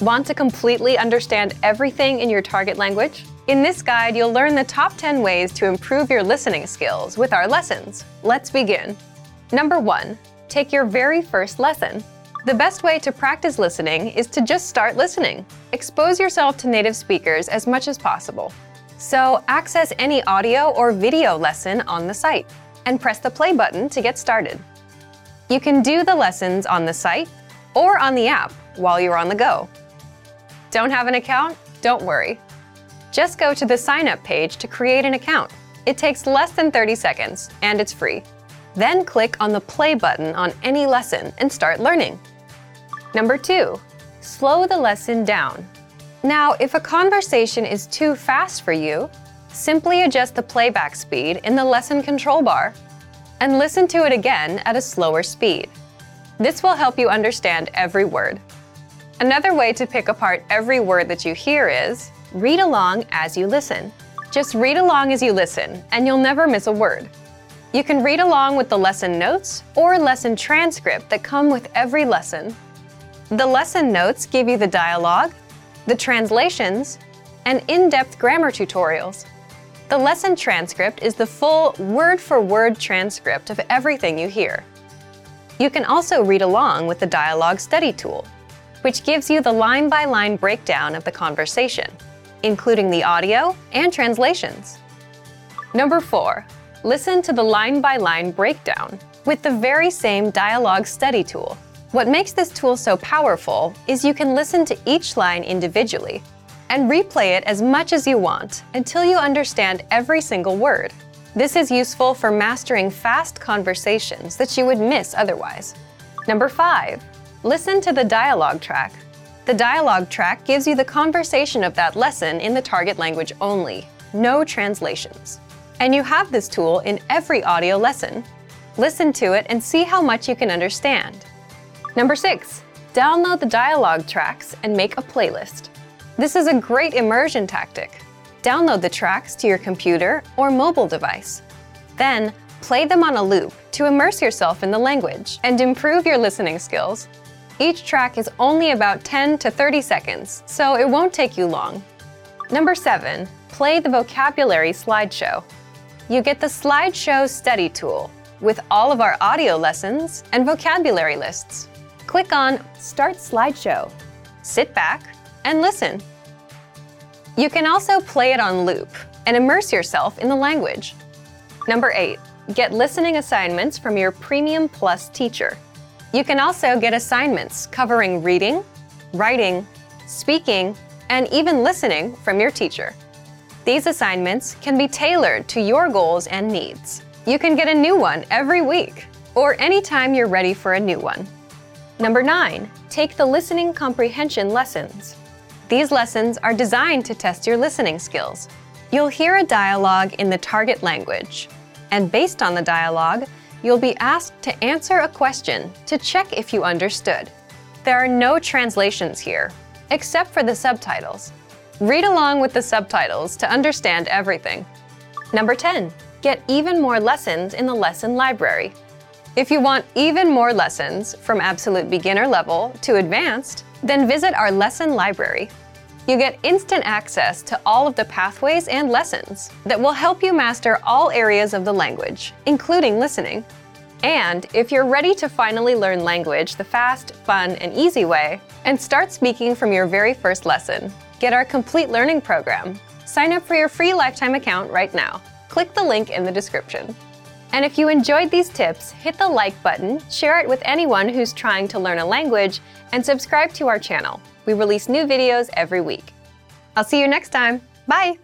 Want to completely understand everything in your target language? In this guide, you'll learn the top 10 ways to improve your listening skills with our lessons. Let's begin. Number 1. Take your very first lesson. The best way to practice listening is to just start listening. Expose yourself to native speakers as much as possible. So, access any audio or video lesson on the site and press the play button to get started. You can do the lessons on the site or on the app while you're on the go. Don't have an account? Don't worry. Just go to the sign up page to create an account. It takes less than 30 seconds and it's free. Then click on the play button on any lesson and start learning. Number two, slow the lesson down. Now, if a conversation is too fast for you, simply adjust the playback speed in the lesson control bar and listen to it again at a slower speed. This will help you understand every word. Another way to pick apart every word that you hear is read along as you listen. Just read along as you listen, and you'll never miss a word. You can read along with the lesson notes or lesson transcript that come with every lesson. The lesson notes give you the dialogue, the translations, and in depth grammar tutorials. The lesson transcript is the full word for word transcript of everything you hear. You can also read along with the Dialogue Study tool which gives you the line by line breakdown of the conversation, including the audio and translations. Number four, listen to the line by line breakdown with the very same dialogue study tool. What makes this tool so powerful is you can listen to each line individually and replay it as much as you want until you understand every single word. This is useful for mastering fast conversations that you would miss otherwise. Number five, Listen to the dialogue track. The dialogue track gives you the conversation of that lesson in the target language only, no translations. And you have this tool in every audio lesson. Listen to it and see how much you can understand. Number six, download the dialogue tracks and make a playlist. This is a great immersion tactic. Download the tracks to your computer or mobile device. Then, play them on a loop to immerse yourself in the language and improve your listening skills. Each track is only about 10 to 30 seconds, so it won't take you long. Number 7. Play the vocabulary slideshow. You get the slideshow study tool with all of our audio lessons and vocabulary lists. Click on Start Slideshow. Sit back and listen. You can also play it on loop and immerse yourself in the language. Number 8. Get listening assignments from your Premium Plus teacher. You can also get assignments covering reading, writing, speaking, and even listening from your teacher. These assignments can be tailored to your goals and needs. You can get a new one every week or anytime you're ready for a new one. Number 9. Take the listening comprehension lessons. These lessons are designed to test your listening skills. You'll hear a dialogue in the target language, and based on the dialogue, you'll be asked to answer a question to check if you understood. There are no translations here, except for the subtitles. Read along with the subtitles to understand everything. Number 10. Get even more lessons in the lesson library. If you want even more lessons from absolute beginner level to advanced, then visit our lesson library. You get instant access to all of the pathways and lessons that will help you master all areas of the language, including listening. And if you're ready to finally learn language the fast, fun, and easy way, and start speaking from your very first lesson, get our complete learning program. Sign up for your free lifetime account right now. Click the link in the description. And if you enjoyed these tips, hit the like button, share it with anyone who's trying to learn a language, and subscribe to our channel. We release new videos every week. I'll see you next time. Bye!